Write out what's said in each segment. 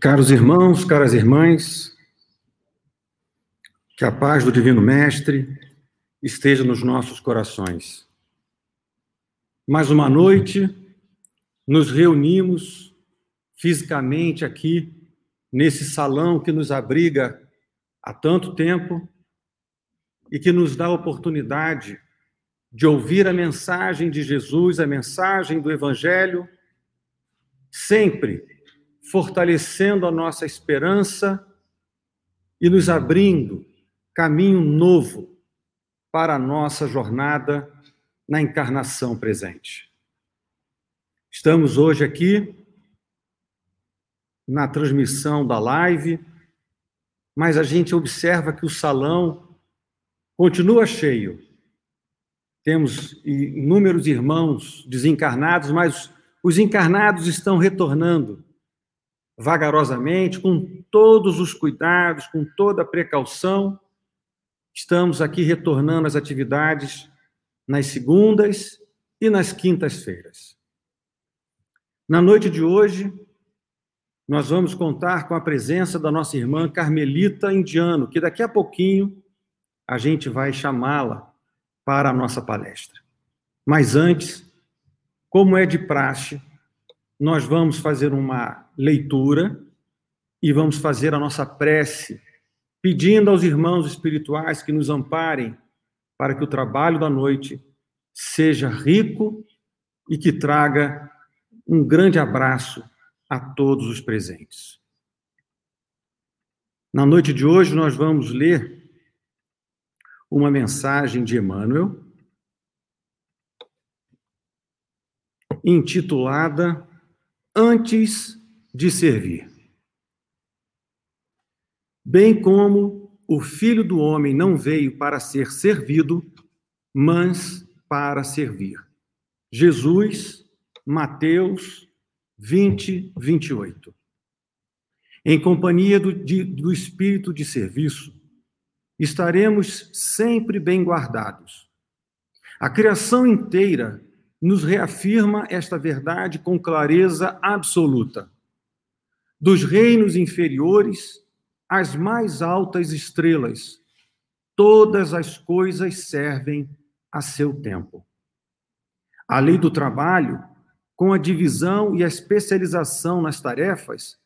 Caros irmãos, caras irmãs, que a paz do Divino Mestre esteja nos nossos corações. Mais uma noite, nos reunimos fisicamente aqui, nesse salão que nos abriga há tanto tempo e que nos dá a oportunidade de ouvir a mensagem de Jesus, a mensagem do Evangelho, sempre fortalecendo a nossa esperança e nos abrindo caminho novo para a nossa jornada na encarnação presente. Estamos hoje aqui na transmissão da live, mas a gente observa que o salão continua cheio. Temos inúmeros irmãos desencarnados, mas os encarnados estão retornando vagarosamente, com todos os cuidados, com toda a precaução. Estamos aqui retornando às atividades nas segundas e nas quintas-feiras. Na noite de hoje, nós vamos contar com a presença da nossa irmã Carmelita Indiano, que daqui a pouquinho a gente vai chamá-la para a nossa palestra. Mas antes, como é de praxe, nós vamos fazer uma leitura e vamos fazer a nossa prece, pedindo aos irmãos espirituais que nos amparem para que o trabalho da noite seja rico e que traga um grande abraço a todos os presentes. Na noite de hoje, nós vamos ler uma mensagem de Emmanuel, intitulada Antes de servir. Bem como o Filho do Homem não veio para ser servido, mas para servir. Jesus, Mateus 20, 28. Em companhia do, de, do espírito de serviço, estaremos sempre bem guardados. A criação inteira nos reafirma esta verdade com clareza absoluta. Dos reinos inferiores às mais altas estrelas, todas as coisas servem a seu tempo. A lei do trabalho, com a divisão e a especialização nas tarefas,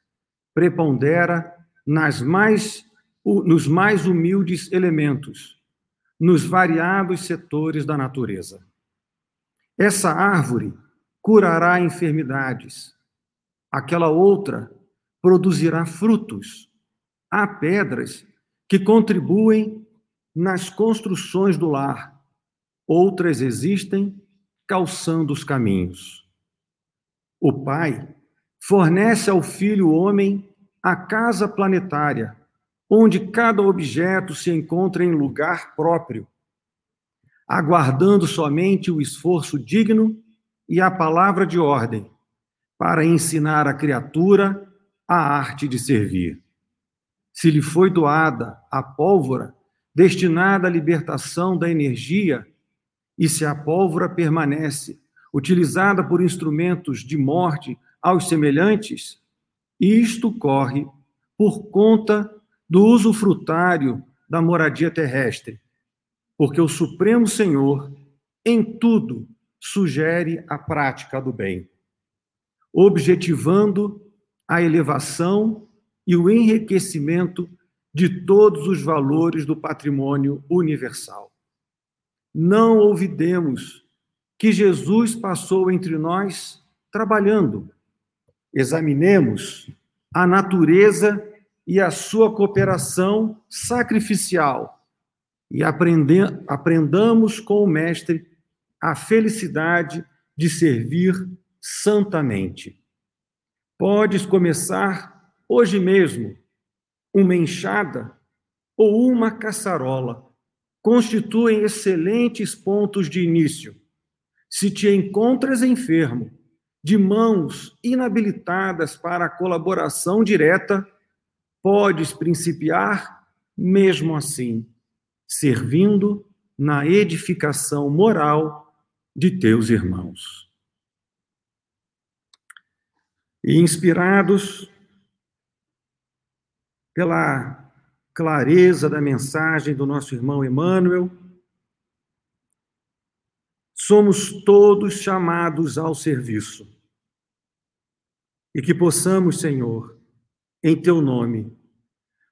prepondera nas mais, nos mais humildes elementos, nos variados setores da natureza. Essa árvore curará enfermidades, aquela outra produzirá frutos. Há pedras que contribuem nas construções do lar, outras existem calçando os caminhos. O Pai fornece ao Filho homem a casa planetária, onde cada objeto se encontra em lugar próprio, aguardando somente o esforço digno e a palavra de ordem para ensinar a criatura a arte de servir. Se lhe foi doada a pólvora destinada à libertação da energia, e se a pólvora permanece utilizada por instrumentos de morte aos semelhantes, isto corre por conta do uso frutário da moradia terrestre, porque o Supremo Senhor, em tudo, sugere a prática do bem, objetivando a elevação e o enriquecimento de todos os valores do patrimônio universal. Não ouvidemos que Jesus passou entre nós trabalhando. Examinemos a natureza e a sua cooperação sacrificial e aprendamos com o Mestre a felicidade de servir santamente. Podes começar hoje mesmo uma enxada ou uma caçarola. Constituem excelentes pontos de início. Se te encontras enfermo, de mãos inabilitadas para a colaboração direta, podes principiar mesmo assim servindo na edificação moral de teus irmãos. E inspirados pela clareza da mensagem do nosso irmão Emmanuel, somos todos chamados ao serviço. E que possamos, Senhor, em teu nome,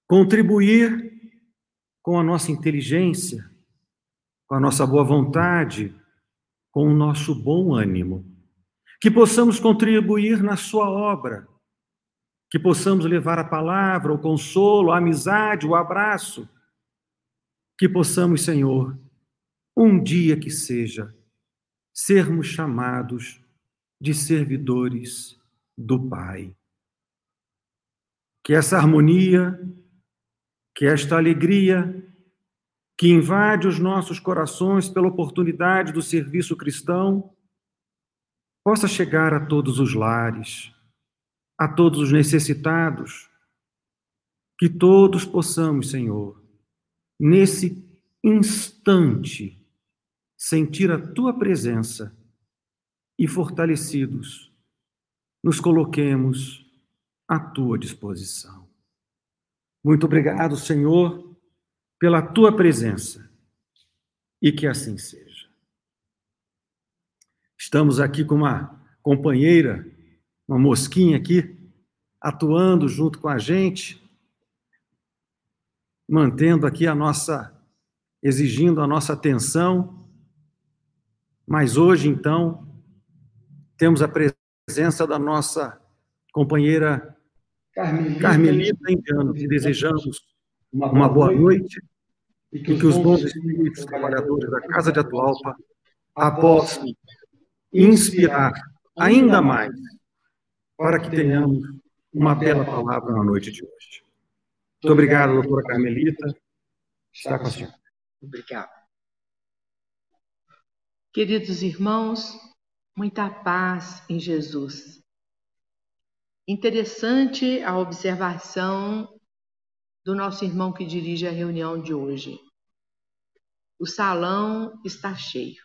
contribuir com a nossa inteligência, com a nossa boa vontade, com o nosso bom ânimo. Que possamos contribuir na sua obra, que possamos levar a palavra, o consolo, a amizade, o abraço. Que possamos, Senhor, um dia que seja, sermos chamados de servidores do Pai. Que essa harmonia, que esta alegria que invade os nossos corações pela oportunidade do serviço cristão, possa chegar a todos os lares, a todos os necessitados, que todos possamos, Senhor, nesse instante, sentir a tua presença e fortalecidos, nos coloquemos à tua disposição. Muito obrigado, Senhor, pela tua presença e que assim seja. Estamos aqui com uma companheira uma mosquinha aqui, atuando junto com a gente, mantendo aqui a nossa, exigindo a nossa atenção. Mas hoje, então, temos a presença da nossa companheira Carmelita, Carmelita Indiano, que desejamos uma boa noite e que os bons espíritos trabalhadores da Casa de Atualpa possam inspirar ainda mais para que tenhamos uma bela palavra na noite de hoje. Muito obrigado, doutora Carmelita. Está com a senhora. Obrigada. Queridos irmãos, muita paz em Jesus. Interessante a observação do nosso irmão que dirige a reunião de hoje. O salão está cheio.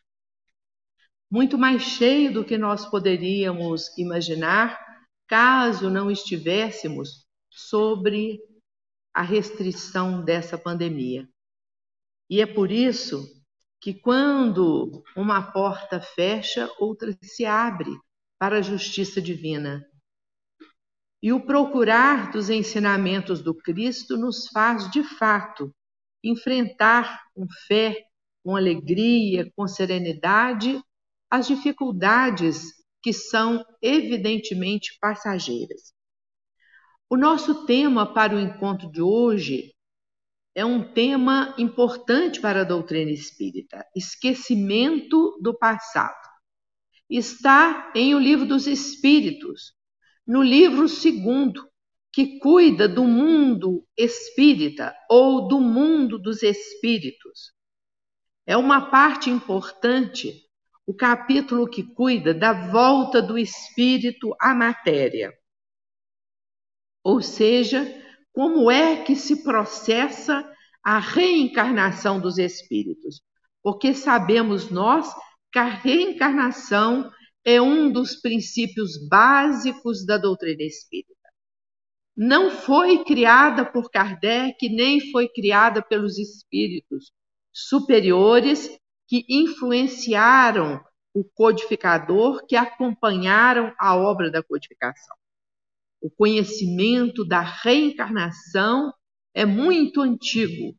Muito mais cheio do que nós poderíamos imaginar caso não estivéssemos sobre a restrição dessa pandemia. E é por isso que, quando uma porta fecha, outra se abre para a justiça divina. E o procurar dos ensinamentos do Cristo nos faz, de fato, enfrentar com fé, com alegria, com serenidade, as dificuldades que são evidentemente passageiras. O nosso tema para o encontro de hoje é um tema importante para a doutrina espírita: esquecimento do passado. Está em O Livro dos Espíritos, no livro segundo, que cuida do mundo espírita ou do mundo dos espíritos. É uma parte importante o capítulo que cuida da volta do espírito à matéria. Ou seja, como é que se processa a reencarnação dos espíritos? Porque sabemos nós que a reencarnação é um dos princípios básicos da doutrina espírita. Não foi criada por Kardec, nem foi criada pelos espíritos superiores que influenciaram o codificador, que acompanharam a obra da codificação. O conhecimento da reencarnação é muito antigo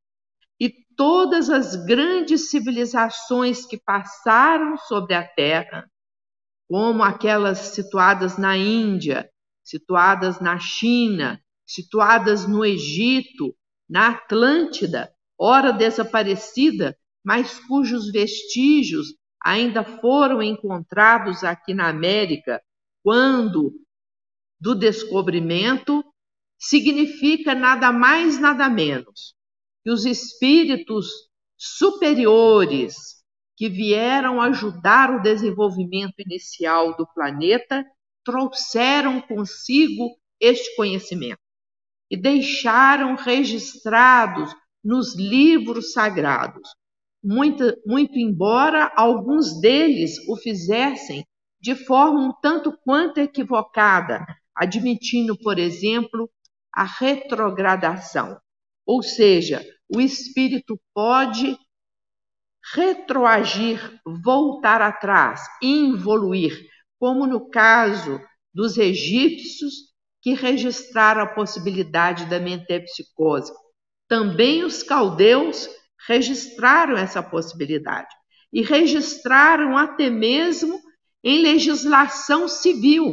e todas as grandes civilizações que passaram sobre a Terra, como aquelas situadas na Índia, situadas na China, situadas no Egito, na Atlântida, ora desaparecida, mas cujos vestígios ainda foram encontrados aqui na América quando do descobrimento, significa nada mais, nada menos que os espíritos superiores que vieram ajudar o desenvolvimento inicial do planeta trouxeram consigo este conhecimento e deixaram registrados nos livros sagrados. Muito, muito embora alguns deles o fizessem de forma um tanto quanto equivocada, admitindo, por exemplo, a retrogradação, ou seja, o espírito pode retroagir, voltar atrás, involuir, como no caso dos egípcios que registraram a possibilidade da mentepsicose. Também os caldeus registraram essa possibilidade e registraram até mesmo em legislação civil,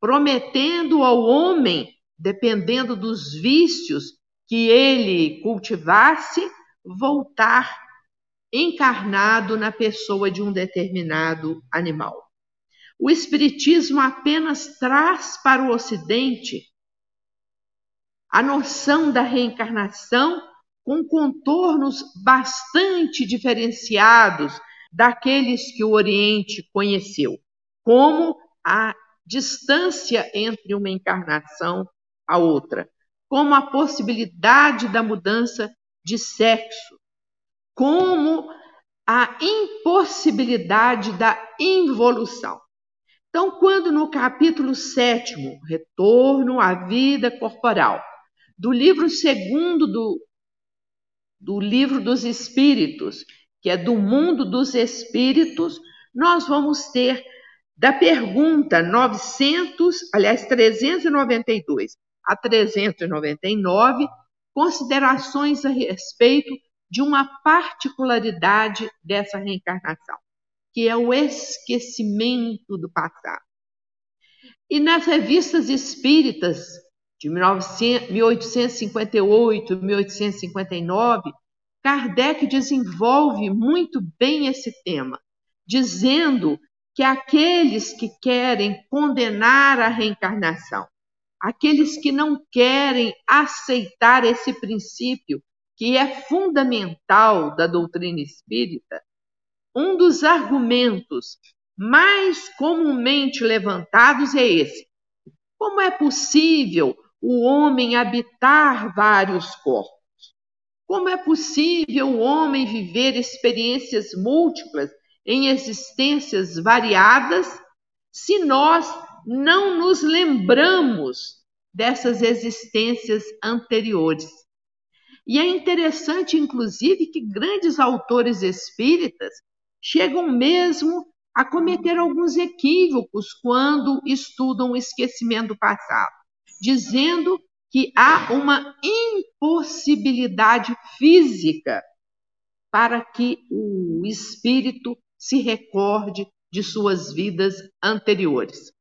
prometendo ao homem, dependendo dos vícios que ele cultivasse, voltar encarnado na pessoa de um determinado animal. O Espiritismo apenas traz para o Ocidente a noção da reencarnação com contornos bastante diferenciados daqueles que o Oriente conheceu, como a distância entre uma encarnação a outra, como a possibilidade da mudança de sexo, como a impossibilidade da involução. Então, quando no capítulo 7, Retorno à Vida Corporal, do livro segundo do, do livro dos Espíritos, que é do mundo dos Espíritos, nós vamos ter da pergunta 900, aliás, 392 a 399, considerações a respeito de uma particularidade dessa reencarnação, que é o esquecimento do passado. E nas revistas espíritas de 1858, 1859, Kardec desenvolve muito bem esse tema, dizendo que aqueles que querem condenar a reencarnação, aqueles que não querem aceitar esse princípio que é fundamental da doutrina espírita, um dos argumentos mais comumente levantados é esse: como é possível o homem habitar vários corpos? Como é possível o homem viver experiências múltiplas em existências variadas se nós não nos lembramos dessas existências anteriores? E é interessante, inclusive, que grandes autores espíritas chegam mesmo a cometer alguns equívocos quando estudam o esquecimento do passado, dizendo que há uma impossibilidade física para que o espírito se recorde de suas vidas anteriores.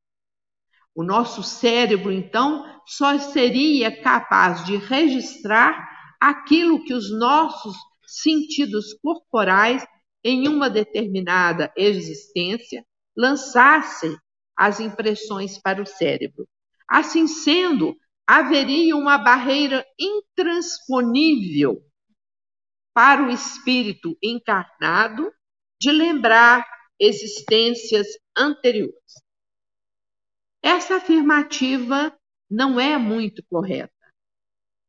O nosso cérebro, então, só seria capaz de registrar aquilo que os nossos sentidos corporais, em uma determinada existência, lançassem as impressões para o cérebro. Assim sendo, haveria uma barreira intransponível para o espírito encarnado de lembrar existências anteriores. Essa afirmativa não é muito correta.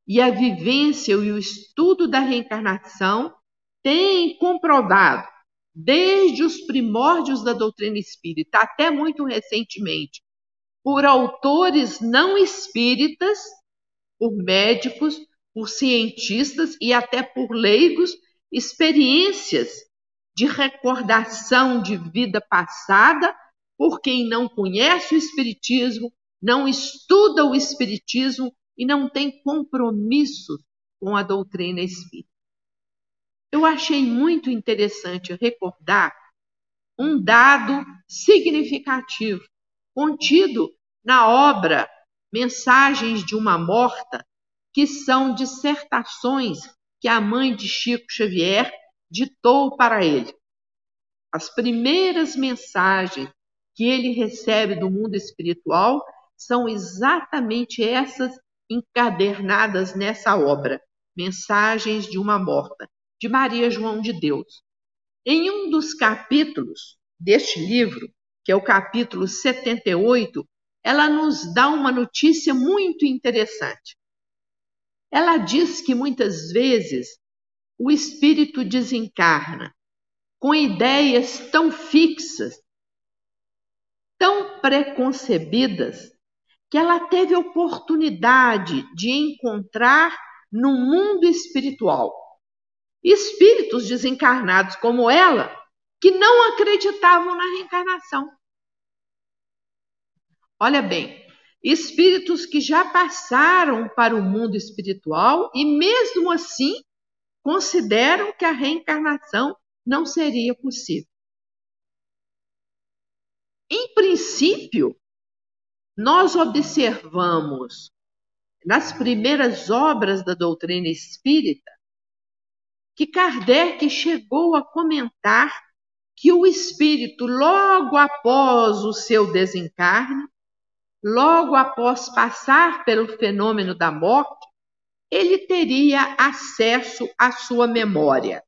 E a vivência e o estudo da reencarnação têm comprovado, desde os primórdios da doutrina espírita até muito recentemente, por autores não espíritas, por médicos, por cientistas e até por leigos, experiências de recordação de vida passada por quem não conhece o Espiritismo, não estuda o Espiritismo e não tem compromisso com a doutrina espírita. Eu achei muito interessante recordar um dado significativo contido na obra Mensagens de uma Morta, que são dissertações que a mãe de Chico Xavier ditou para ele. As primeiras mensagens que ele recebe do mundo espiritual são exatamente essas encadernadas nessa obra, Mensagens de uma Morta, de Maria João de Deus. Em um dos capítulos deste livro, que é o capítulo 78, ela nos dá uma notícia muito interessante. Ela diz que muitas vezes o espírito desencarna com ideias tão fixas, tão preconcebidas, que ela teve oportunidade de encontrar no mundo espiritual espíritos desencarnados como ela que não acreditavam na reencarnação. Olha bem, espíritos que já passaram para o mundo espiritual e, mesmo assim, consideram que a reencarnação não seria possível. Em princípio, nós observamos nas primeiras obras da doutrina espírita que Kardec chegou a comentar que o espírito, logo após o seu desencarne, logo após passar pelo fenômeno da morte, ele teria acesso à sua memória.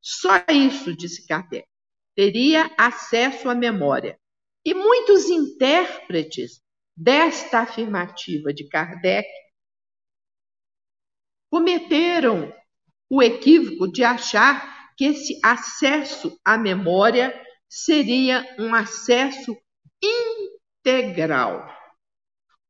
Só isso, disse Kardec. Teria acesso à memória. E muitos intérpretes desta afirmativa de Kardec cometeram o equívoco de achar que esse acesso à memória seria um acesso integral.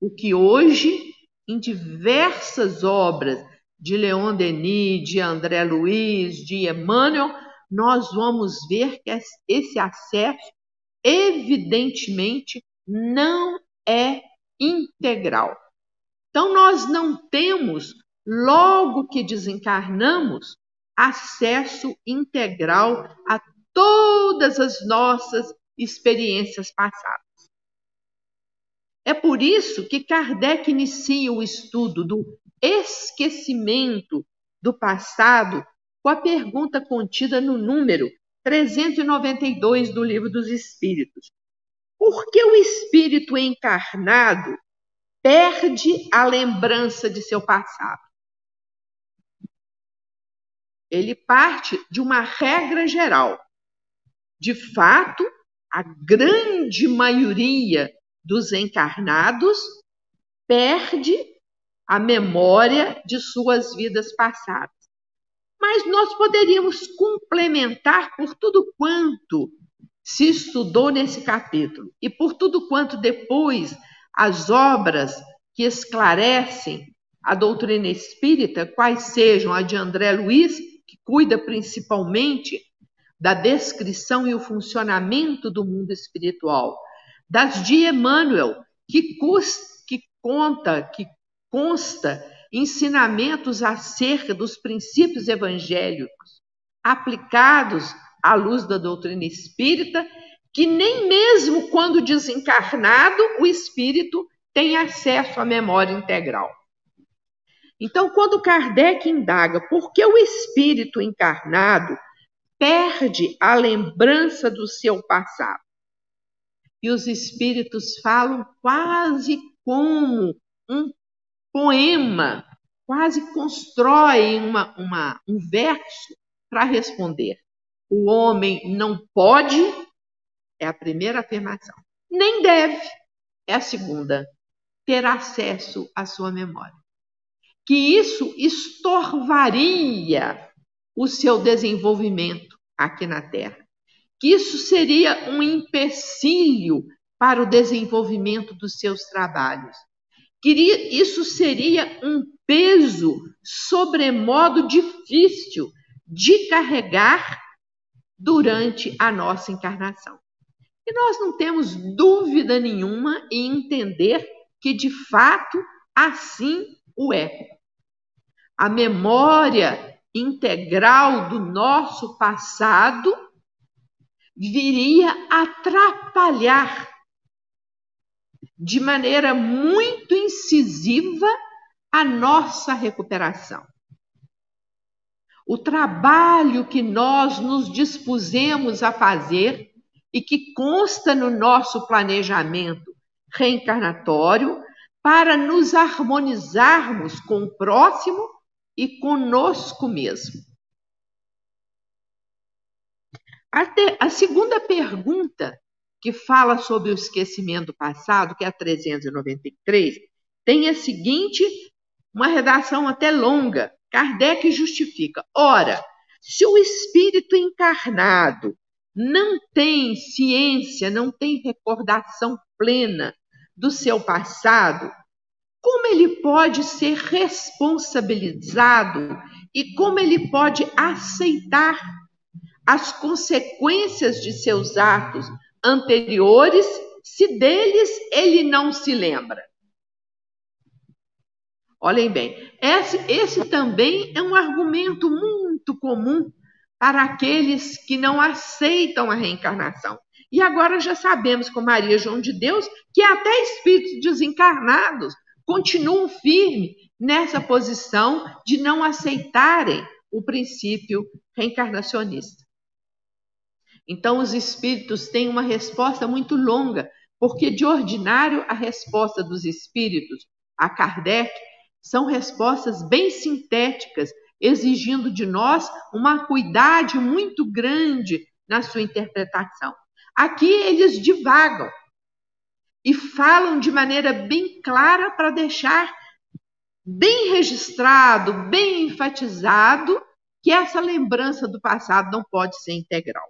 O que hoje, em diversas obras de Leon Denis, de André Luiz, de Emmanuel, nós vamos ver que esse acesso, evidentemente, não é integral. Então, nós não temos, logo que desencarnamos, acesso integral a todas as nossas experiências passadas. É por isso que Kardec inicia o estudo do esquecimento do passado com a pergunta contida no número 392 do Livro dos Espíritos. Por que o espírito encarnado perde a lembrança de seu passado? Ele parte de uma regra geral. De fato, a grande maioria dos encarnados perde a memória de suas vidas passadas. Mas nós poderíamos complementar por tudo quanto se estudou nesse capítulo. E por tudo quanto depois as obras que esclarecem a doutrina espírita, quais sejam a de André Luiz, que cuida principalmente da descrição e o funcionamento do mundo espiritual, das de Emmanuel, que, que conta, que consta ensinamentos acerca dos princípios evangélicos aplicados à luz da doutrina espírita, que nem mesmo quando desencarnado o espírito tem acesso à memória integral. Então, quando Kardec indaga por que o espírito encarnado perde a lembrança do seu passado, e os espíritos falam quase como um poema, quase constroem uma, uma, um verso para responder. O homem não pode, é a primeira afirmação, nem deve, é a segunda, ter acesso à sua memória. Que isso estorvaria o seu desenvolvimento aqui na Terra que isso seria um empecilho para o desenvolvimento dos seus trabalhos. Que isso seria um peso sobremodo difícil de carregar durante a nossa encarnação. E nós não temos dúvida nenhuma em entender que, de fato, assim o é. A memória integral do nosso passado viria atrapalhar de maneira muito incisiva a nossa recuperação. O trabalho que nós nos dispusemos a fazer e que consta no nosso planejamento reencarnatório para nos harmonizarmos com o próximo e conosco mesmo. A, te, a segunda pergunta, que fala sobre o esquecimento passado, que é a 393, tem a seguinte, uma redação até longa. Kardec justifica: ora, se o espírito encarnado não tem ciência, não tem recordação plena do seu passado, como ele pode ser responsabilizado e como ele pode aceitar as consequências de seus atos anteriores se deles ele não se lembra? Olhem bem, esse, esse também é um argumento muito comum para aqueles que não aceitam a reencarnação. E agora já sabemos com Maria João de Deus que até espíritos desencarnados continuam firmes nessa posição de não aceitarem o princípio reencarnacionista. Então, os espíritos têm uma resposta muito longa, porque de ordinário a resposta dos espíritos a Kardec são respostas bem sintéticas, exigindo de nós uma cuidado muito grande na sua interpretação. Aqui eles divagam e falam de maneira bem clara para deixar bem registrado, bem enfatizado que essa lembrança do passado não pode ser integral.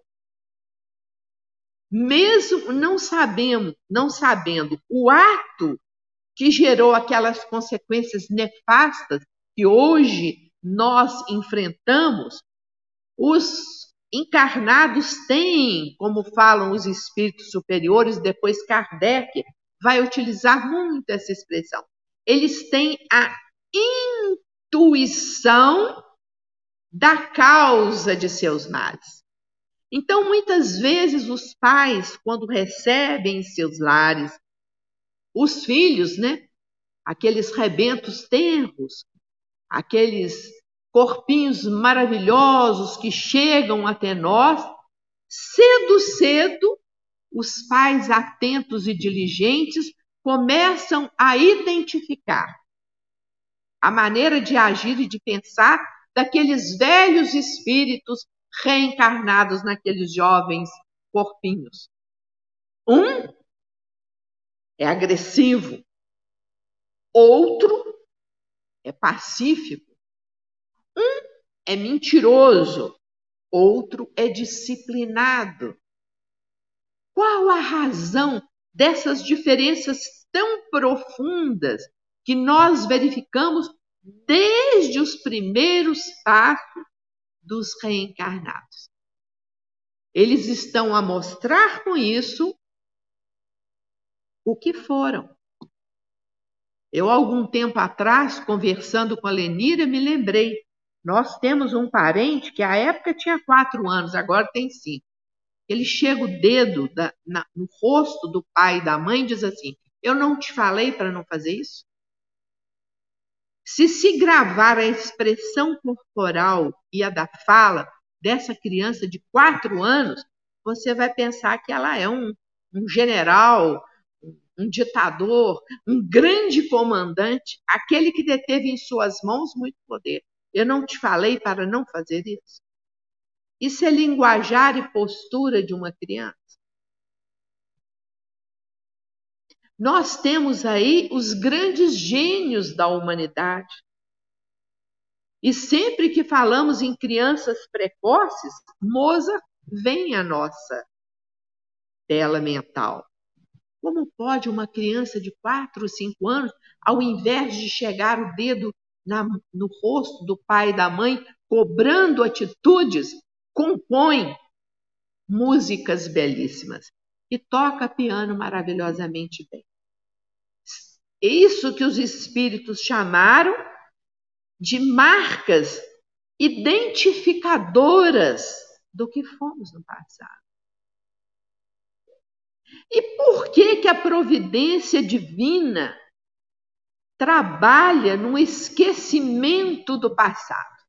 Mesmo não sabendo, não sabendo o ato que gerou aquelas consequências nefastas que hoje nós enfrentamos, os encarnados têm, como falam os espíritos superiores, depois Kardec vai utilizar muito essa expressão. Eles têm a intuição da causa de seus males. Então, muitas vezes, os pais, quando recebem em seus lares os filhos, né? Aqueles rebentos tenros, aqueles corpinhos maravilhosos que chegam até nós, cedo, cedo, os pais atentos e diligentes começam a identificar a maneira de agir e de pensar daqueles velhos espíritos reencarnados naqueles jovens corpinhos. Um é agressivo, outro é pacífico, um é mentiroso, outro é disciplinado. Qual a razão dessas diferenças tão profundas que nós verificamos desde os primeiros passos dos reencarnados? Eles estão a mostrar com isso o que foram. Eu, algum tempo atrás, conversando com a Lenira, me lembrei. Nós temos um parente que à época tinha quatro anos, agora tem cinco. Ele chega o dedo da, na, no rosto do pai e da mãe e diz assim: Eu não te falei para não fazer isso? Se se gravar a expressão corporal e a da fala dessa criança de quatro anos, você vai pensar que ela é um, um general, um ditador, um grande comandante, aquele que deteve em suas mãos muito poder. Eu não te falei para não fazer isso? Isso é linguajar e postura de uma criança. Nós temos aí os grandes gênios da humanidade. E sempre que falamos em crianças precoces, Mozart vem à nossa tela mental. Como pode uma criança de 4 ou 5 anos, ao invés de chegar o dedo na, no rosto do pai e da mãe, cobrando atitudes, compõe músicas belíssimas e toca piano maravilhosamente bem. Isso que os espíritos chamaram de marcas identificadoras do que fomos no passado. E por que que a providência divina trabalha no esquecimento do passado?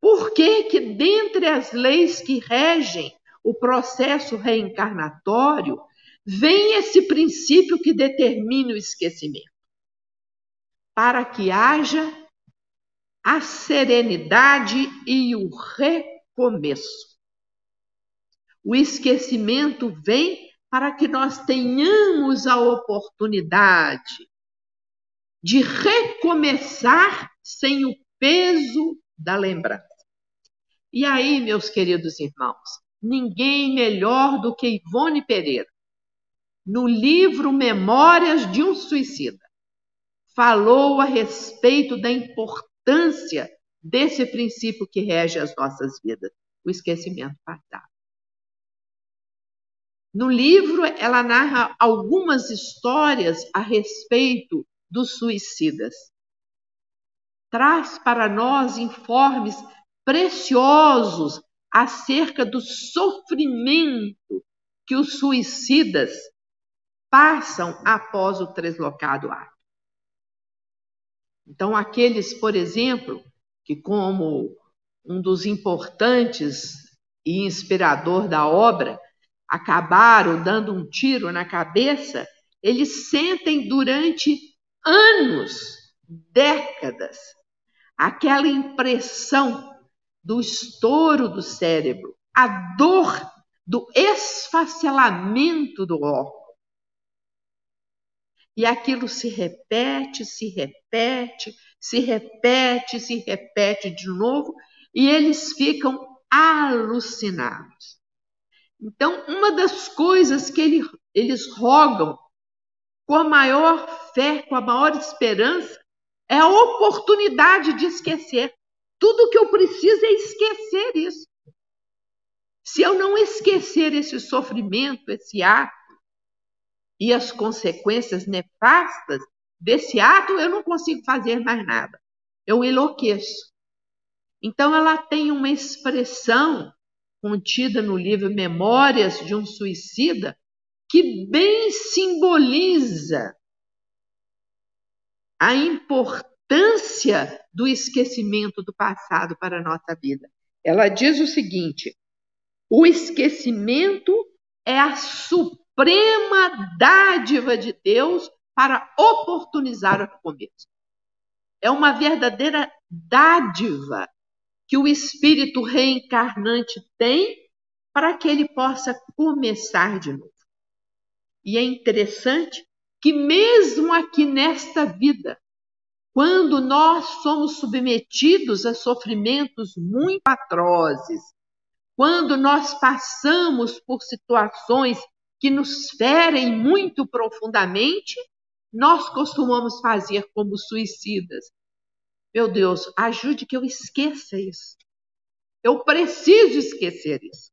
Por que que dentre as leis que regem o processo reencarnatório vem esse princípio que determina o esquecimento? Para que haja a serenidade e o recomeço. O esquecimento vem para que nós tenhamos a oportunidade de recomeçar sem o peso da lembrança. E aí, meus queridos irmãos, ninguém melhor do que Ivone Pereira, no livro Memórias de um Suicida. Falou a respeito da importância desse princípio que rege as nossas vidas, o esquecimento passado. No livro, ela narra algumas histórias a respeito dos suicidas. Traz para nós informes preciosos acerca do sofrimento que os suicidas passam após o translocado ato. Então, aqueles, por exemplo, que, como um dos importantes e inspirador da obra, acabaram dando um tiro na cabeça, eles sentem durante anos, décadas, aquela impressão do estouro do cérebro, a dor do esfacelamento do órgão. E aquilo se repete, se repete, se repete, se repete de novo, e eles ficam alucinados. Então, uma das coisas que ele, eles rogam com a maior fé, com a maior esperança, é a oportunidade de esquecer. Tudo que eu preciso é esquecer isso. Se eu não esquecer esse sofrimento, esse ato e as consequências nefastas desse ato, eu não consigo fazer mais nada. Eu enlouqueço. Então, ela tem uma expressão contida no livro Memórias de um Suicida que bem simboliza a importância do esquecimento do passado para a nossa vida. Ela diz o seguinte: o esquecimento é a suprema dádiva de Deus para oportunizar o começo. É uma verdadeira dádiva que o espírito reencarnante tem para que ele possa começar de novo. E é interessante que, mesmo aqui nesta vida, quando nós somos submetidos a sofrimentos muito atrozes, quando nós passamos por situações que nos ferem muito profundamente, nós costumamos fazer como suicidas. Meu Deus, ajude que eu esqueça isso. Eu preciso esquecer isso.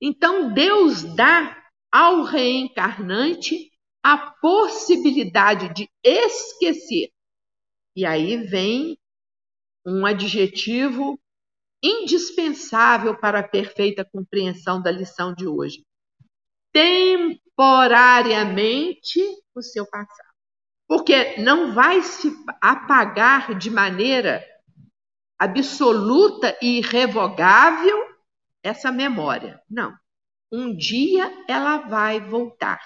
Então Deus dá ao reencarnante a possibilidade de esquecer. E aí vem um adjetivo indispensável para a perfeita compreensão da lição de hoje. Temporariamente o seu passado. Porque não vai se apagar de maneira absoluta e irrevogável essa memória. Não. Um dia ela vai voltar.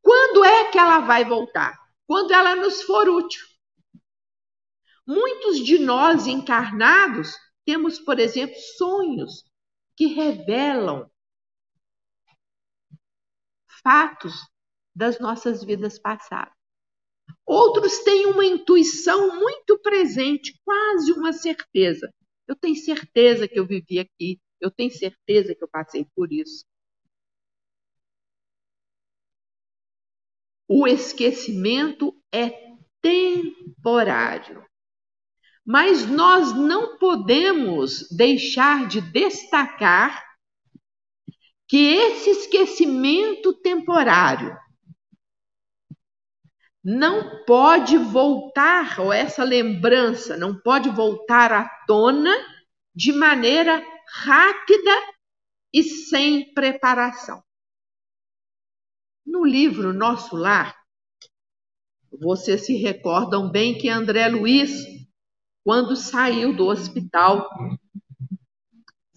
Quando é que ela vai voltar? Quando ela nos for útil. Muitos de nós encarnados temos, por exemplo, sonhos que revelam fatos das nossas vidas passadas. Outros têm uma intuição muito presente, quase uma certeza. Eu tenho certeza que eu vivi aqui, eu tenho certeza que eu passei por isso. O esquecimento é temporário. Mas nós não podemos deixar de destacar que esse esquecimento temporário não pode voltar, ou essa lembrança não pode voltar à tona de maneira rápida e sem preparação. No livro Nosso Lar, vocês se recordam bem que André Luiz, quando saiu do hospital,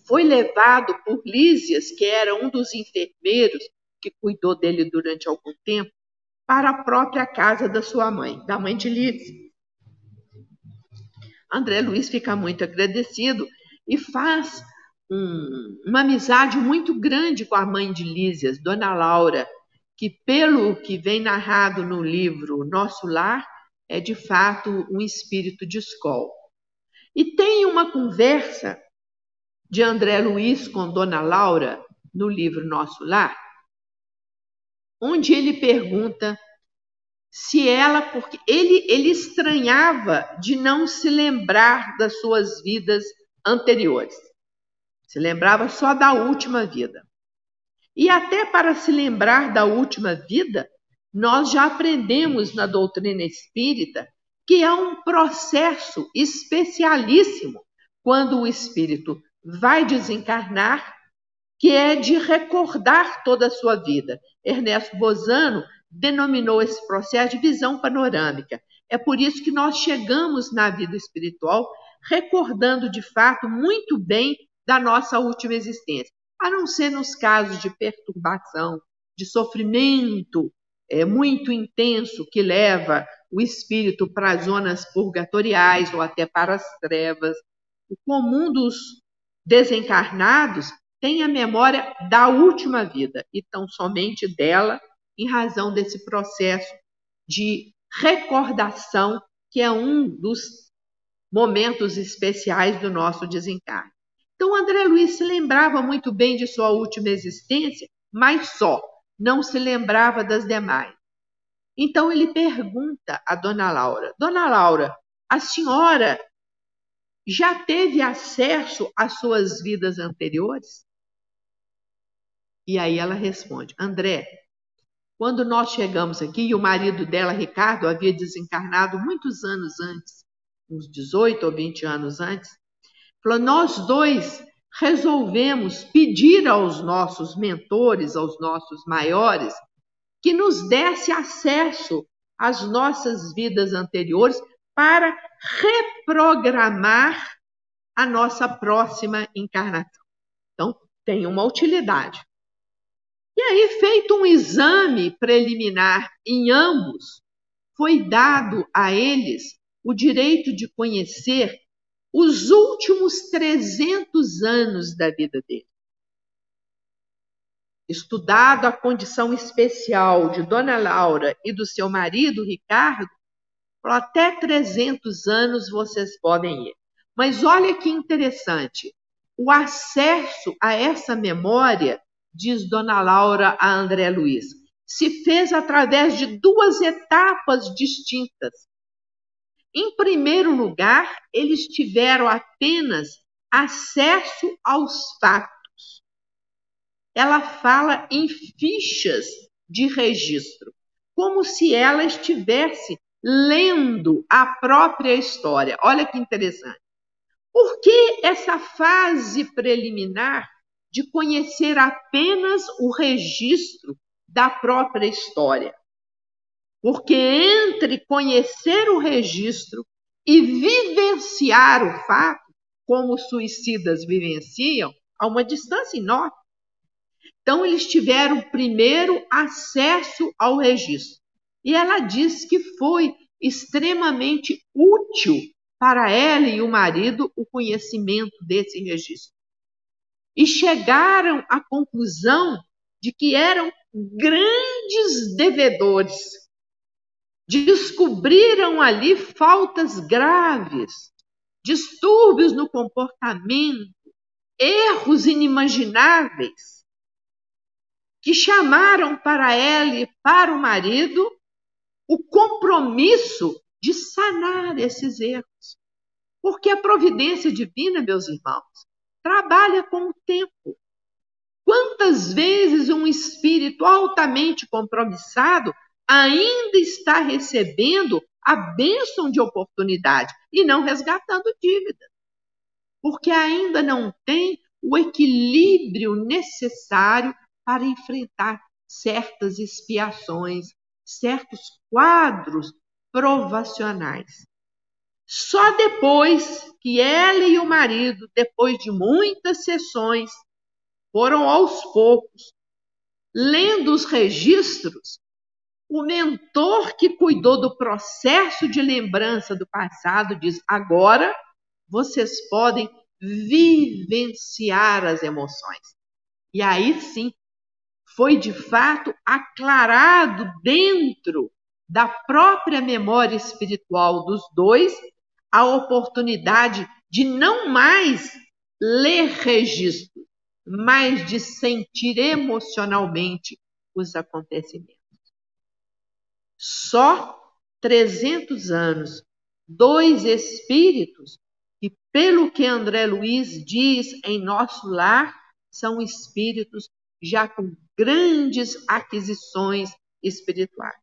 foi levado por Lísias, que era um dos enfermeiros que cuidou dele durante algum tempo, para a própria casa da sua mãe, da mãe de Lísias. André Luiz fica muito agradecido e faz um, uma amizade muito grande com a mãe de Lísias, Dona Laura, que, pelo que vem narrado no livro Nosso Lar, é de fato um espírito de escola. E tem uma conversa de André Luiz com Dona Laura no livro Nosso Lar, onde ele pergunta se ela, porque ele, ele estranhava de não se lembrar das suas vidas anteriores. Se lembrava só da última vida. E até para se lembrar da última vida, nós já aprendemos na doutrina espírita que é um processo especialíssimo quando o espírito vai desencarnar, que é de recordar toda a sua vida. Ernesto Bozano denominou esse processo de visão panorâmica. É por isso que nós chegamos na vida espiritual recordando de fato muito bem da nossa última existência, a não ser nos casos de perturbação, de sofrimento é, muito intenso que leva o espírito para as zonas purgatoriais ou até para as trevas. O comum dos desencarnados tem a memória da última vida e tão somente dela em razão desse processo de recordação, que é um dos momentos especiais do nosso desencarne. Então, André Luiz se lembrava muito bem de sua última existência, mas só, não se lembrava das demais. Então, ele pergunta a Dona Laura: Dona Laura, a senhora já teve acesso às suas vidas anteriores? E aí ela responde: André, quando nós chegamos aqui, e o marido dela, Ricardo, havia desencarnado muitos anos antes, uns 18 ou 20 anos antes, falou: nós dois resolvemos pedir aos nossos mentores, aos nossos maiores, que nos desse acesso às nossas vidas anteriores para reprogramar a nossa próxima encarnação. Então, tem uma utilidade. E aí, feito um exame preliminar em ambos, foi dado a eles o direito de conhecer os últimos 300 anos da vida dele. Estudado a condição especial de Dona Laura e do seu marido Ricardo, até 300 anos vocês podem ir. Mas olha que interessante, o acesso a essa memória diz Dona Laura a André Luiz, se fez através de duas etapas distintas. Em primeiro lugar, eles tiveram apenas acesso aos fatos. Ela fala em fichas de registro, como se ela estivesse lendo a própria história. Olha que interessante. Por que essa fase preliminar de conhecer apenas o registro da própria história. Porque entre conhecer o registro e vivenciar o fato, como os suicidas vivenciam, há uma distância enorme. Então, eles tiveram primeiro acesso ao registro. E ela diz que foi extremamente útil para ela e o marido o conhecimento desse registro e chegaram à conclusão de que eram grandes devedores. Descobriram ali faltas graves, distúrbios no comportamento, erros inimagináveis, que chamaram para ela e para o marido o compromisso de sanar esses erros. Porque a providência divina, meus irmãos, trabalha com o tempo. Quantas vezes um espírito altamente compromissado ainda está recebendo a bênção de oportunidade e não resgatando dívida? Porque ainda não tem o equilíbrio necessário para enfrentar certas expiações, certos quadros provacionais. Só depois que ela e o marido, depois de muitas sessões, foram aos poucos lendo os registros, o mentor que cuidou do processo de lembrança do passado diz: agora vocês podem vivenciar as emoções. E aí sim, foi de fato aclarado dentro da própria memória espiritual dos dois a oportunidade de não mais ler registro, mas de sentir emocionalmente os acontecimentos. Só 300 anos, dois espíritos, que, pelo que André Luiz diz em nosso lar, são espíritos já com grandes aquisições espirituais.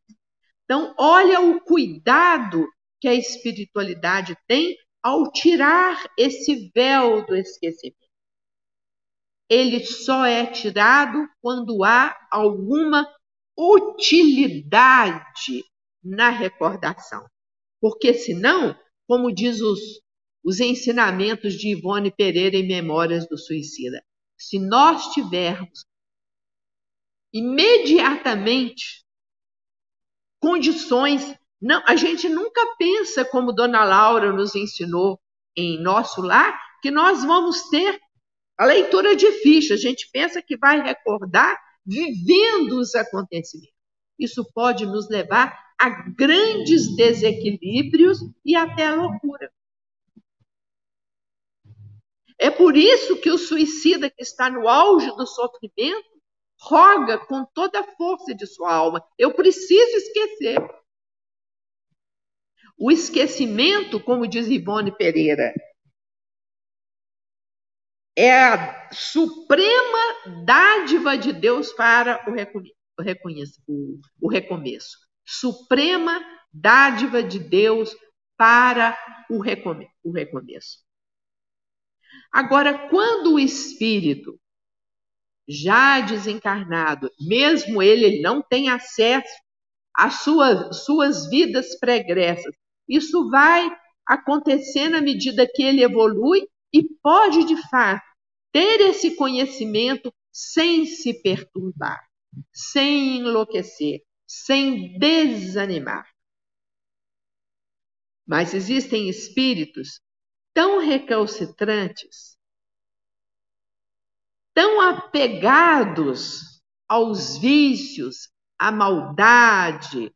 Então, olha o cuidado que a espiritualidade tem ao tirar esse véu do esquecimento. Ele só é tirado quando há alguma utilidade na recordação. Porque senão, como diz os, os ensinamentos de Ivone Pereira em Memórias do Suicida, se nós tivermos imediatamente condições. Não, a gente nunca pensa como Dona Laura nos ensinou em nosso lar que nós vamos ter a leitura de ficha. A gente pensa que vai recordar vivendo os acontecimentos. Isso pode nos levar a grandes desequilíbrios e até a loucura. É por isso que o suicida que está no auge do sofrimento roga com toda a força de sua alma: eu preciso esquecer. O esquecimento, como diz Ivone Pereira, é a suprema dádiva de Deus para o, recomeço, o, o recomeço. Suprema dádiva de Deus para o recomeço. Agora, quando o espírito já desencarnado, mesmo ele, ele não tem acesso às suas, suas vidas pregressas. Isso vai acontecer na medida que ele evolui e pode, de fato, ter esse conhecimento sem se perturbar, sem enlouquecer, sem desanimar. Mas existem espíritos tão recalcitrantes tão apegados aos vícios, à maldade,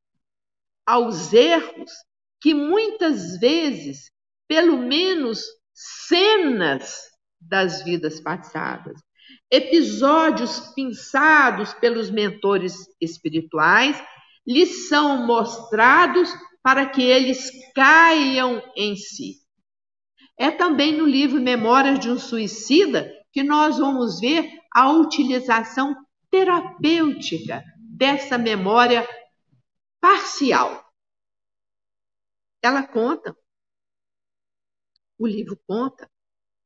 aos erros, que muitas vezes, pelo menos cenas das vidas passadas, episódios pensados pelos mentores espirituais, lhes são mostrados para que eles caiam em si. É também no livro Memórias de um Suicida que nós vamos ver a utilização terapêutica dessa memória parcial. Ela conta, o livro conta,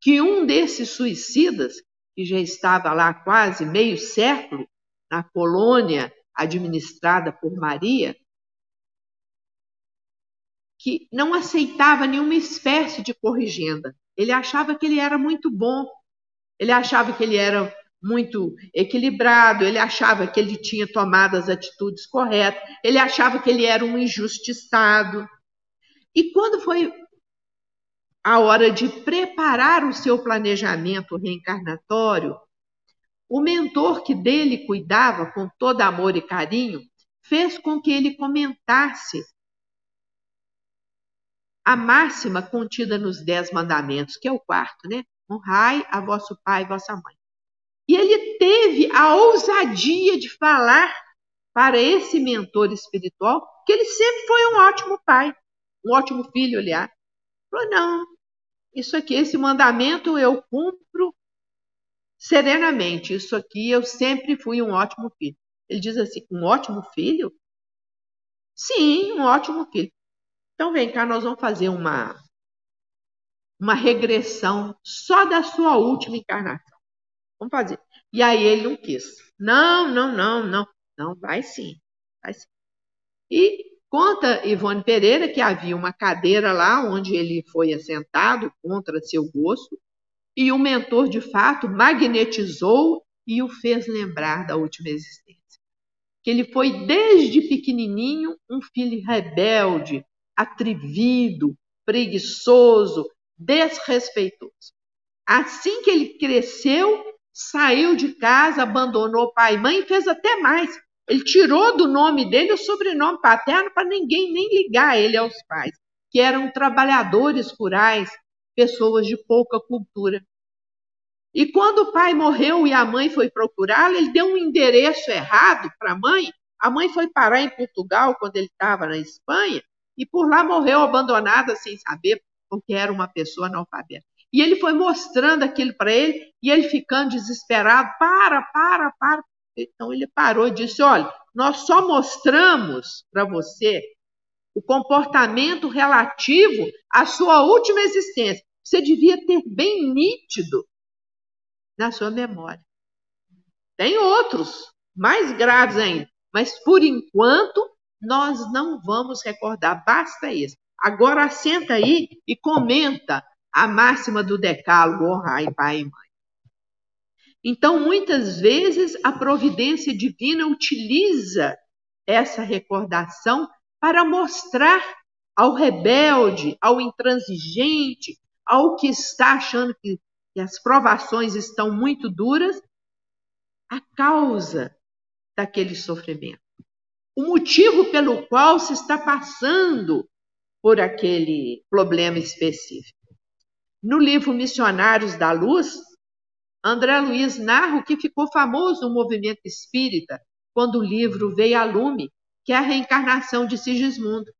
que um desses suicidas, que já estava lá quase meio século, na colônia administrada por Maria, que não aceitava nenhuma espécie de corrigenda. Ele achava que ele era muito bom, ele achava que ele era muito equilibrado, ele achava que ele tinha tomado as atitudes corretas, ele achava que ele era um injustiçado. E quando foi a hora de preparar o seu planejamento reencarnatório, o mentor que dele cuidava com todo amor e carinho fez com que ele comentasse a máxima contida nos Dez Mandamentos, que é o quarto, né? honrai a vosso pai e vossa mãe. E ele teve a ousadia de falar para esse mentor espiritual que ele sempre foi um ótimo pai, um ótimo filho, aliás. Falou: não, isso aqui, esse mandamento eu cumpro serenamente. Isso aqui eu sempre fui um ótimo filho. Ele diz assim: um ótimo filho? Sim, um ótimo filho. Então vem cá, nós vamos fazer uma uma regressão só da sua última encarnação. Vamos fazer. E aí ele não quis. Não, não, não, não. Não, vai sim. Vai sim. E conta Ivone Pereira que havia uma cadeira lá onde ele foi assentado contra seu gosto e o mentor de fato magnetizou e o fez lembrar da última existência. Que ele foi desde pequenininho um filho rebelde, atrevido, preguiçoso, desrespeitoso. Assim que ele cresceu, saiu de casa, abandonou pai e mãe e fez até mais. Ele tirou do nome dele o sobrenome paterno para ninguém nem ligar ele aos pais, que eram trabalhadores rurais, pessoas de pouca cultura. E quando o pai morreu e a mãe foi procurá-lo, ele deu um endereço errado para a mãe. A mãe foi parar em Portugal quando ele estava na Espanha e por lá morreu abandonada sem saber, porque era uma pessoa analfabeta. E ele foi mostrando aquilo para ele e ele ficando desesperado: para, para, para. Então ele parou e disse: Olha, nós só mostramos para você o comportamento relativo à sua última existência. Você devia ter bem nítido na sua memória. Tem outros, mais graves ainda, mas por enquanto nós não vamos recordar, basta isso. Agora senta aí e comenta a máxima do decálogo, honrai pai e mãe. Então, muitas vezes, a providência divina utiliza essa recordação para mostrar ao rebelde, ao intransigente, ao que está achando que, que as provações estão muito duras, a causa daquele sofrimento. O motivo pelo qual se está passando por aquele problema específico. No livro Missionários da Luz, André Luiz narra o que ficou famoso no movimento espírita quando o livro veio a lume, que é a reencarnação de Sigismundo.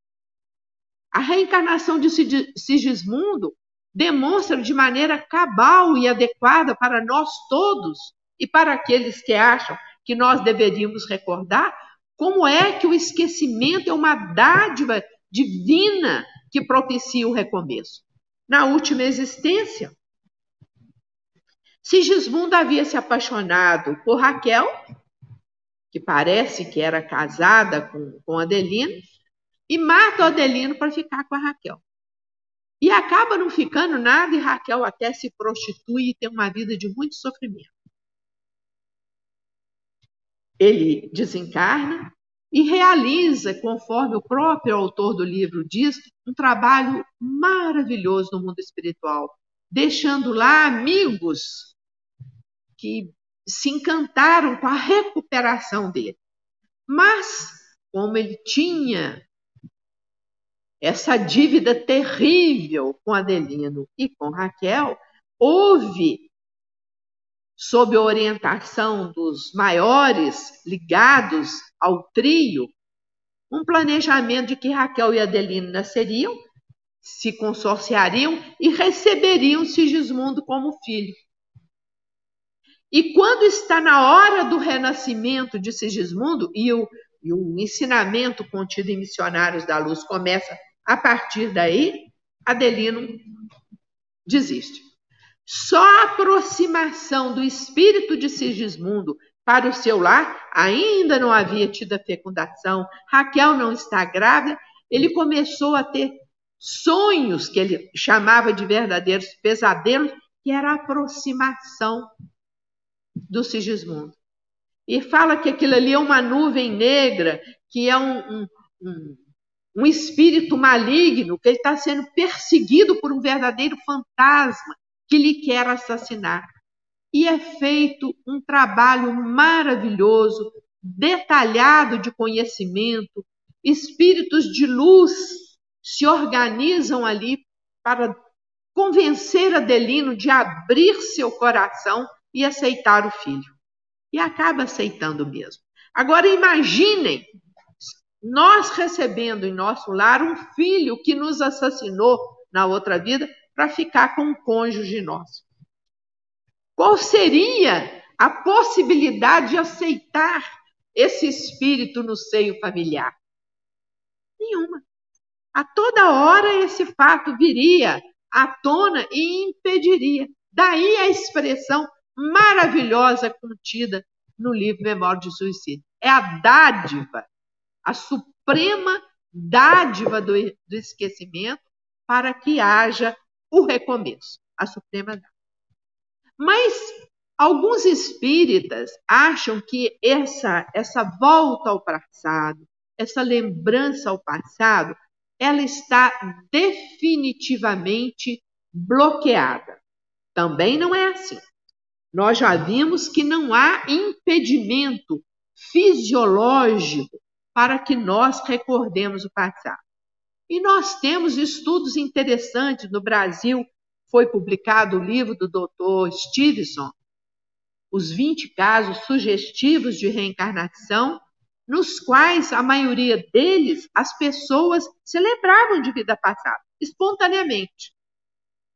A reencarnação de Sigismundo demonstra de maneira cabal e adequada para nós todos e para aqueles que acham que nós deveríamos recordar como é que o esquecimento é uma dádiva divina que propicia o recomeço. Na última existência, Sigismundo havia se apaixonado por Raquel, que parece que era casada com, com Adelino, e mata Adelino para ficar com a Raquel. E acaba não ficando nada, e Raquel até se prostitui e tem uma vida de muito sofrimento. Ele desencarna e realiza, conforme o próprio autor do livro diz, um trabalho maravilhoso no mundo espiritual, deixando lá amigos que se encantaram com a recuperação dele. Mas, como ele tinha essa dívida terrível com Adelino e com Raquel, houve, sob a orientação dos maiores ligados ao trio, um planejamento de que Raquel e Adelino nasceriam, se consorciariam e receberiam Sigismundo como filho. E quando está na hora do renascimento de Sigismundo, e o, e o ensinamento contido em Missionários da Luz começa a partir daí, Adelino desiste. Só a aproximação do espírito de Sigismundo para o seu lar ainda não havia tido a fecundação, Raquel não está grávida, ele começou a ter sonhos que ele chamava de verdadeiros pesadelos, que era a aproximação do Sigismundo. E fala que aquilo ali é uma nuvem negra, que é um, um, um, um espírito maligno, que ele está sendo perseguido por um verdadeiro fantasma que lhe quer assassinar. E é feito um trabalho maravilhoso, detalhado de conhecimento, espíritos de luz se organizam ali para convencer Adelino de abrir seu coração e aceitar o filho. E acaba aceitando mesmo. Agora imaginem nós recebendo em nosso lar um filho que nos assassinou na outra vida para ficar com um cônjuge nosso. Qual seria a possibilidade de aceitar esse espírito no seio familiar? Nenhuma. A toda hora esse fato viria à tona e impediria. Daí a expressão maravilhosa contida no livro Memória de Suicídio. É a dádiva, a suprema dádiva do, do esquecimento para que haja o recomeço, a suprema dádiva. Mas alguns espíritas acham que essa, essa volta ao passado, essa lembrança ao passado, ela está definitivamente bloqueada. Também não é assim. Nós já vimos que não há impedimento fisiológico para que nós recordemos o passado. E nós temos estudos interessantes no Brasil foi publicado o livro do Dr. Stevenson, Os 20 Casos Sugestivos de Reencarnação, nos quais a maioria deles as pessoas se lembravam de vida passada, espontaneamente.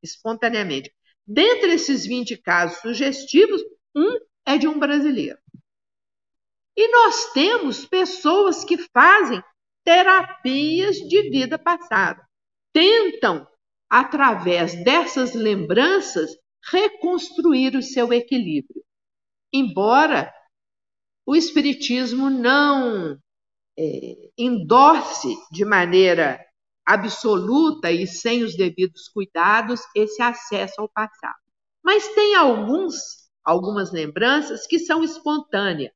Espontaneamente. Dentre esses 20 casos sugestivos, um é de um brasileiro. E nós temos pessoas que fazem terapias de vida passada. Tentam, através dessas lembranças, reconstruir o seu equilíbrio. Embora o Espiritismo não é, de maneira absoluta e sem os devidos cuidados esse acesso ao passado. Mas tem alguns, algumas lembranças que são espontâneas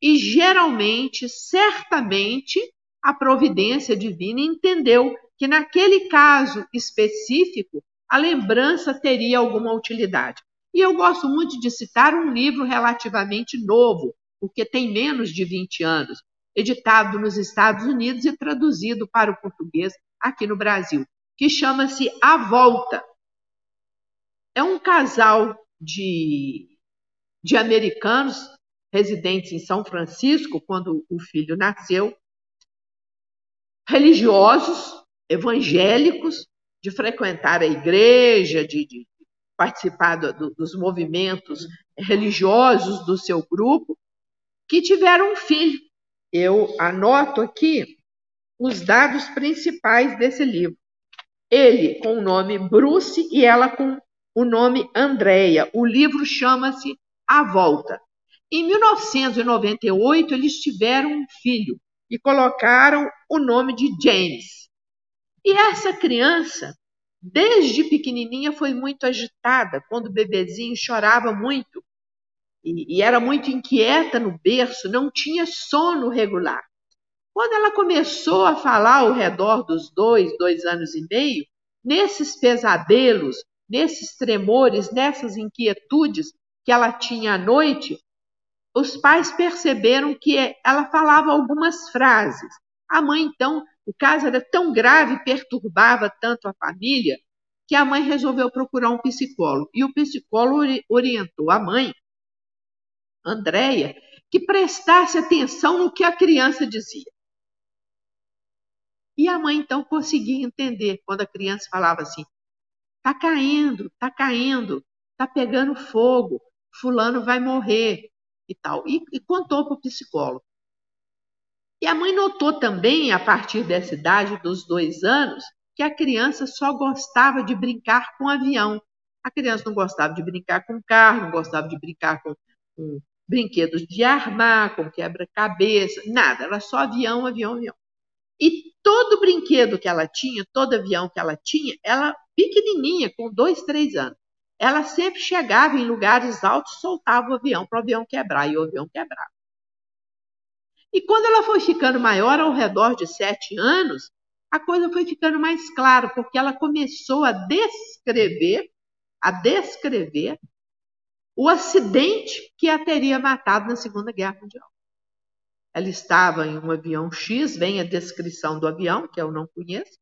e geralmente, certamente, a providência divina entendeu que naquele caso específico a lembrança teria alguma utilidade. E eu gosto muito de citar um livro relativamente novo, porque tem menos de 20 anos, editado nos Estados Unidos e traduzido para o português aqui no Brasil, que chama-se A Volta. É um casal de, de americanos residentes em São Francisco, quando o filho nasceu, religiosos, evangélicos, de frequentar a igreja, de, de participar do, dos movimentos religiosos do seu grupo, que tiveram um filho. Eu anoto aqui os dados principais desse livro. Ele com o nome Bruce e ela com o nome Andrea. O livro chama-se A Volta. Em 1998, eles tiveram um filho e colocaram o nome de James. E essa criança, desde pequenininha, foi muito agitada. Quando o bebezinho chorava muito, e, e era muito inquieta no berço, não tinha sono regular. Quando ela começou a falar ao redor dos dois, dois anos e meio, nesses pesadelos, nesses tremores, nessas inquietudes que ela tinha à noite, os pais perceberam que ela falava algumas frases. A mãe, então, o caso era tão grave, perturbava tanto a família, que a mãe resolveu procurar um psicólogo. E o psicólogo orientou a mãe Andréia, que prestasse atenção no que a criança dizia. E a mãe então conseguia entender quando a criança falava assim: tá caindo, tá caindo, tá pegando fogo, fulano vai morrer e tal. E, e contou para o psicólogo. E a mãe notou também, a partir dessa idade dos dois anos, que a criança só gostava de brincar com avião. A criança não gostava de brincar com carro, não gostava de brincar com, com brinquedos de armar, com quebra-cabeça, nada, era só avião, avião, avião. E todo brinquedo que ela tinha, todo avião que ela tinha, ela pequenininha, com dois, três anos, ela sempre chegava em lugares altos, soltava o avião para o avião quebrar, e o avião quebrava. E quando ela foi ficando maior, ao redor de sete anos, a coisa foi ficando mais clara, porque ela começou a descrever, a descrever o acidente que a teria matado na Segunda Guerra Mundial. Ela estava em um avião X, vem a descrição do avião, que eu não conheço.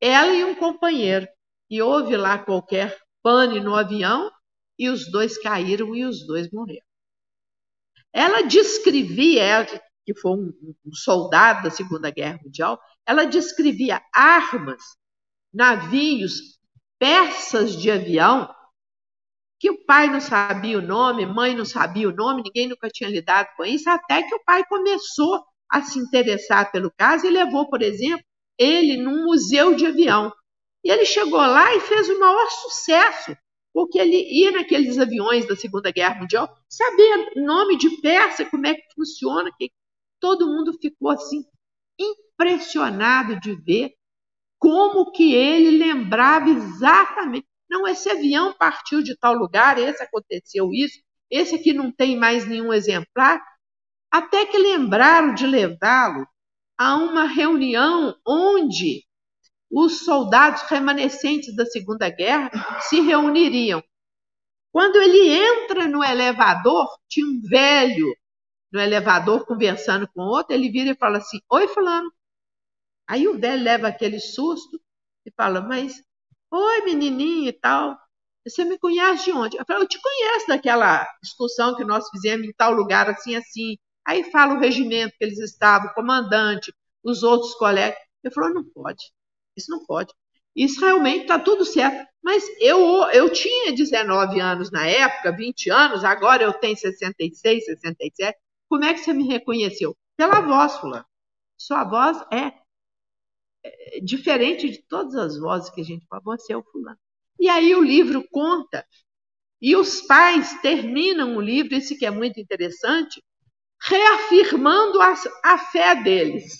Ela e um companheiro. E houve lá qualquer pane no avião e os dois caíram e os dois morreram. Ela descrevia, ela, que foi um, um soldado da Segunda Guerra Mundial, ela descrevia armas, navios, peças de avião que o pai não sabia o nome, mãe não sabia o nome, ninguém nunca tinha lidado com isso, até que o pai começou a se interessar pelo caso e levou, por exemplo, ele num museu de avião. E ele chegou lá e fez o maior sucesso, porque ele ia naqueles aviões da Segunda Guerra Mundial, sabia nome de peça, como é que funciona, que todo mundo ficou assim impressionado de ver como que ele lembrava exatamente não, esse avião partiu de tal lugar, esse aconteceu isso, esse aqui não tem mais nenhum exemplar. Até que lembraram de levá-lo a uma reunião onde os soldados remanescentes da Segunda Guerra se reuniriam. Quando ele entra no elevador, tinha um velho no elevador conversando com outro, ele vira e fala assim: Oi, Fulano. Aí o velho leva aquele susto e fala: Mas Oi, menininha e tal. Você me conhece de onde? Eu falei, eu te conheço daquela excursão que nós fizemos em tal lugar, assim, assim. Aí fala o regimento que eles estavam, o comandante, os outros colegas. Eu falei, não pode. Isso não pode. Isso realmente está tudo certo. Mas eu, eu tinha 19 anos na época, 20 anos, agora eu tenho 66, 67. Como é que você me reconheceu? Pela voz, fulano. Sua voz é diferente de todas as vozes que a gente fala. Você é o fulano. E aí o livro conta, e os pais terminam o livro, isso que é muito interessante, reafirmando a, a fé deles.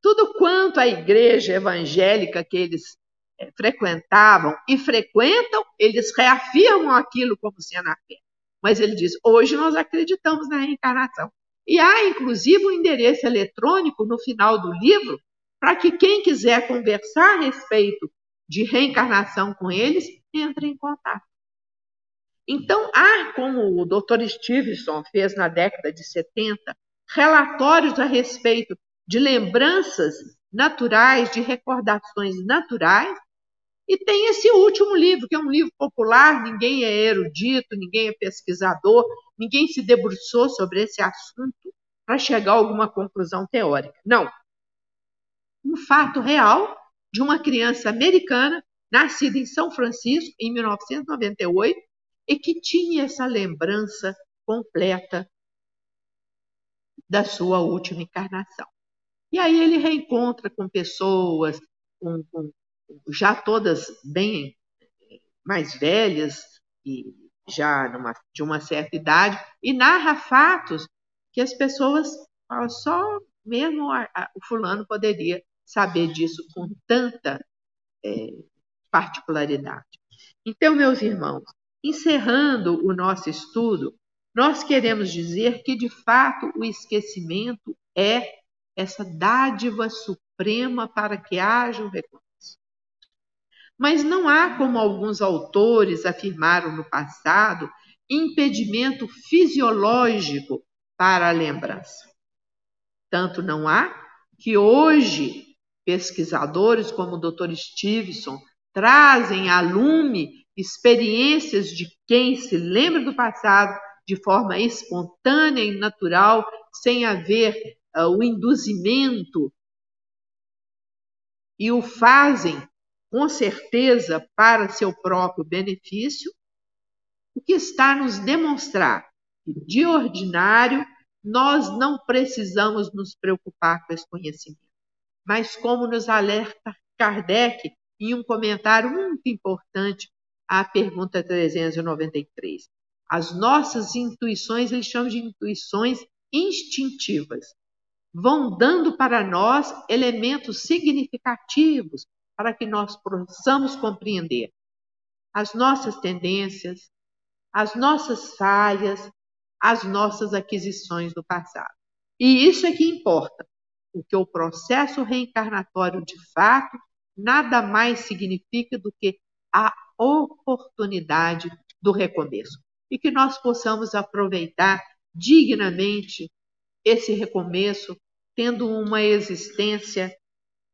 Tudo quanto a igreja evangélica que eles é, frequentavam e frequentam, eles reafirmam aquilo como sendo a fé. Mas ele diz: hoje nós acreditamos na reencarnação. E há, inclusive, um endereço eletrônico no final do livro para que quem quiser conversar a respeito de reencarnação com eles, entre em contato. Então, há, como o Dr. Stevenson fez na década de 70, relatórios a respeito de lembranças naturais, de recordações naturais, e tem esse último livro, que é um livro popular, ninguém é erudito, ninguém é pesquisador, ninguém se debruçou sobre esse assunto para chegar a alguma conclusão teórica. Não. Um fato real de uma criança americana nascida em São Francisco em 1998 e que tinha essa lembrança completa da sua última encarnação. E aí ele reencontra com pessoas, com, com, já todas bem mais velhas e já numa, de uma certa idade, e narra fatos que as pessoas só mesmo a, a, o fulano poderia saber disso com tanta é, particularidade. Então, meus irmãos, encerrando o nosso estudo, nós queremos dizer que, de fato, o esquecimento é essa dádiva suprema para que haja o recomeço. Mas não há, como alguns autores afirmaram no passado, impedimento fisiológico para a lembrança. Tanto não há que hoje Pesquisadores como o Dr. Stevenson trazem a lume experiências de quem se lembra do passado de forma espontânea e natural, sem haver uh, o induzimento, e o fazem com certeza para seu próprio benefício, o que está nos demonstrar que, de ordinário, nós não precisamos nos preocupar com esse conhecimento mas como nos alerta Kardec em um comentário muito importante à pergunta 393. As nossas intuições, eles chamam de intuições instintivas, vão dando para nós elementos significativos para que nós possamos compreender as nossas tendências, as nossas falhas, as nossas aquisições do passado. E isso é que importa, porque o processo reencarnatório, de fato, nada mais significa do que a oportunidade do recomeço. E que nós possamos aproveitar dignamente esse recomeço, tendo uma existência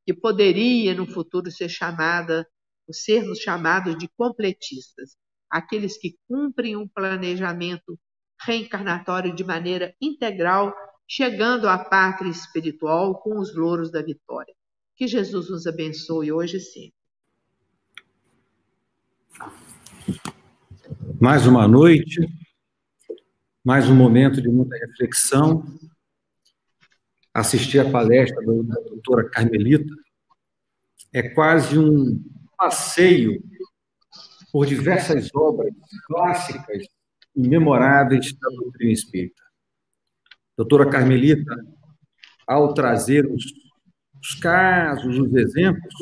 que poderia no futuro ser chamada, sermos chamados de completistas, aqueles que cumprem um planejamento reencarnatório de maneira integral chegando à pátria espiritual com os louros da vitória. Que Jesus nos abençoe hoje e sempre. Mais uma noite, mais um momento de muita reflexão. Assistir a palestra da doutora Carmelita é quase um passeio por diversas obras clássicas e memoráveis da doutrina espírita. Doutora Carmelita, ao trazer os, os casos, os exemplos,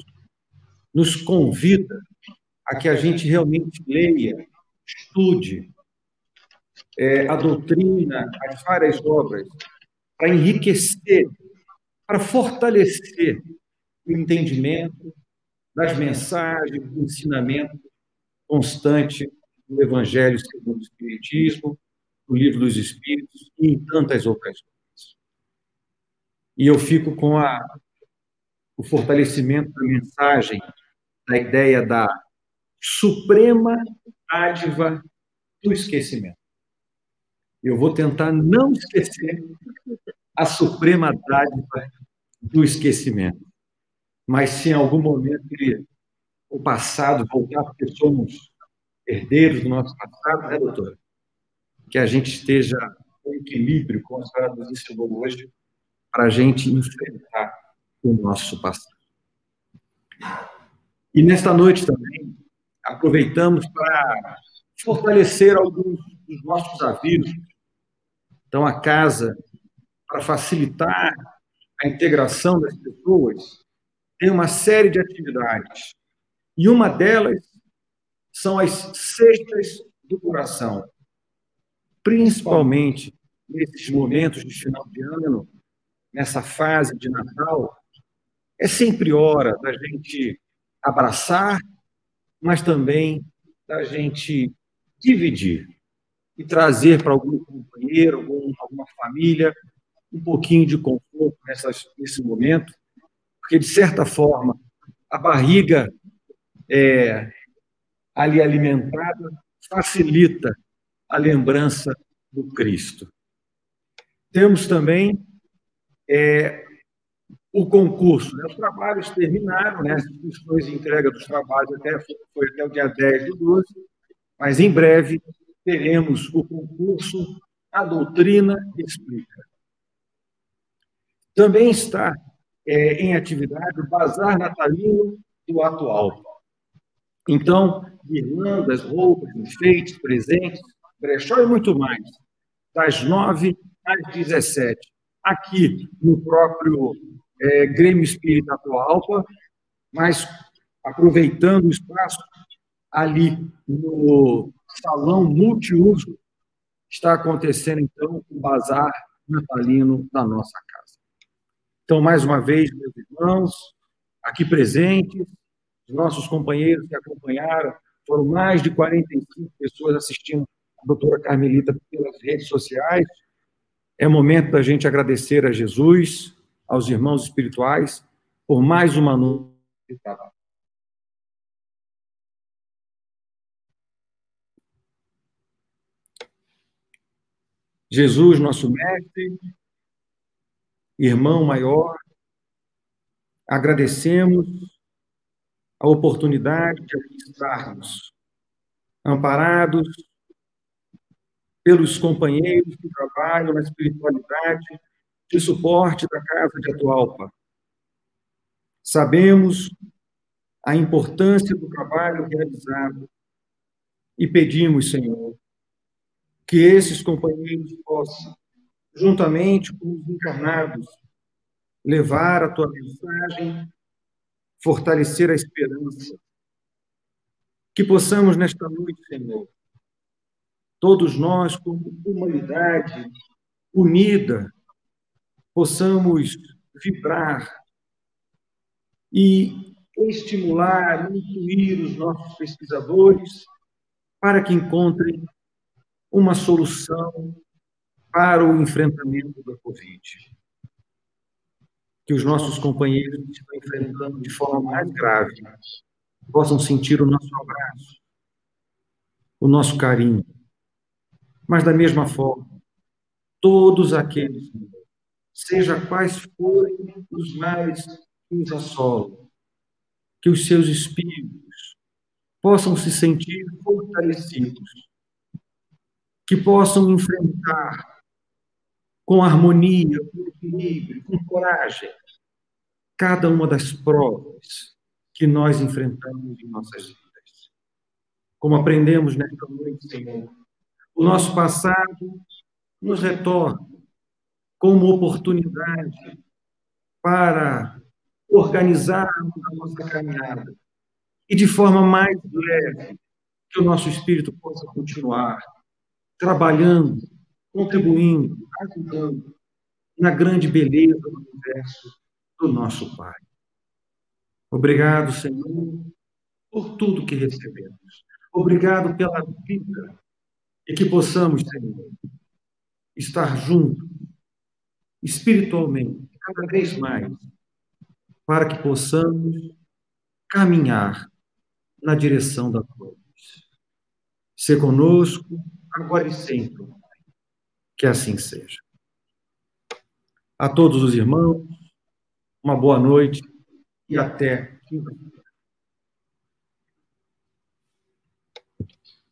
nos convida a que a gente realmente leia, estude é, a doutrina, as várias obras, para enriquecer, para fortalecer o entendimento das mensagens, do ensinamento constante do Evangelho segundo o Espiritismo, o Livro dos Espíritos e em tantas outras coisas. E eu fico com a, o fortalecimento da mensagem da ideia da suprema dádiva do esquecimento. Eu vou tentar não esquecer a suprema dádiva do esquecimento. Mas se em algum momento o passado voltar, porque somos herdeiros do nosso passado, né, doutora? Que a gente esteja em equilíbrio, como a senhora nos ensinou hoje, para a gente enfrentar o nosso passado. E nesta noite também, aproveitamos para fortalecer alguns dos nossos avisos. Então, a casa, para facilitar a integração das pessoas, tem uma série de atividades. E uma delas são as cestas do coração. Principalmente nesses momentos de final de ano, nessa fase de Natal, é sempre hora da gente abraçar, mas também da gente dividir e trazer para algum companheiro, algum, alguma família, um pouquinho de conforto nessas, nesse momento, porque, de certa forma, a barriga é, ali alimentada facilita a lembrança do Cristo. Temos também é, o concurso. Né? Os trabalhos terminaram, né? as inscrições de entrega dos trabalhos até, foi até o dia 10 do 12, mas em breve teremos o concurso A Doutrina Explica. Também está é, em atividade o Bazar Natalino do Atual. Então, guirlandas, roupas, enfeites, presentes, brechó e muito mais, das 9 às 17, aqui no próprio é, Grêmio Espírita Atualpa, mas aproveitando o espaço ali no salão multiuso, está acontecendo então o bazar natalino da nossa casa. Então, mais uma vez, meus irmãos, aqui presentes, os nossos companheiros que acompanharam, foram mais de 45 pessoas assistindo doutora Carmelita pelas redes sociais. É momento da gente agradecer a Jesus, aos irmãos espirituais, por mais uma noite. Jesus, nosso mestre, irmão maior, agradecemos a oportunidade de estarmos amparados pelos companheiros que trabalham na espiritualidade de suporte da Casa de Atualpa. Sabemos a importância do trabalho realizado e pedimos, Senhor, que esses companheiros possam, juntamente com os encarnados, levar a tua mensagem fortalecer a esperança. Que possamos nesta noite, Senhor, todos nós, como humanidade unida, possamos vibrar e estimular, intuir os nossos pesquisadores para que encontrem uma solução para o enfrentamento da Covid que os nossos companheiros que estão enfrentando de forma mais grave possam sentir o nosso abraço, o nosso carinho. Mas, da mesma forma, todos aqueles, seja quais forem os males que os assolam, que os seus espíritos possam se sentir fortalecidos, que possam enfrentar com harmonia, com equilíbrio, com coragem, cada uma das provas que nós enfrentamos em nossas vidas. Como aprendemos nesta noite, Senhor, o nosso passado nos retorna como oportunidade para organizarmos a nossa caminhada e de forma mais leve que o nosso espírito possa continuar trabalhando, contribuindo, ajudando na grande beleza do universo do nosso Pai. Obrigado, Senhor, por tudo que recebemos. Obrigado pela vida e que possamos, Senhor, estar juntos, espiritualmente, cada vez mais, para que possamos caminhar na direção da cruz. Se conosco, agora e sempre. Que assim seja. A todos os irmãos, uma boa noite e até quinta-feira.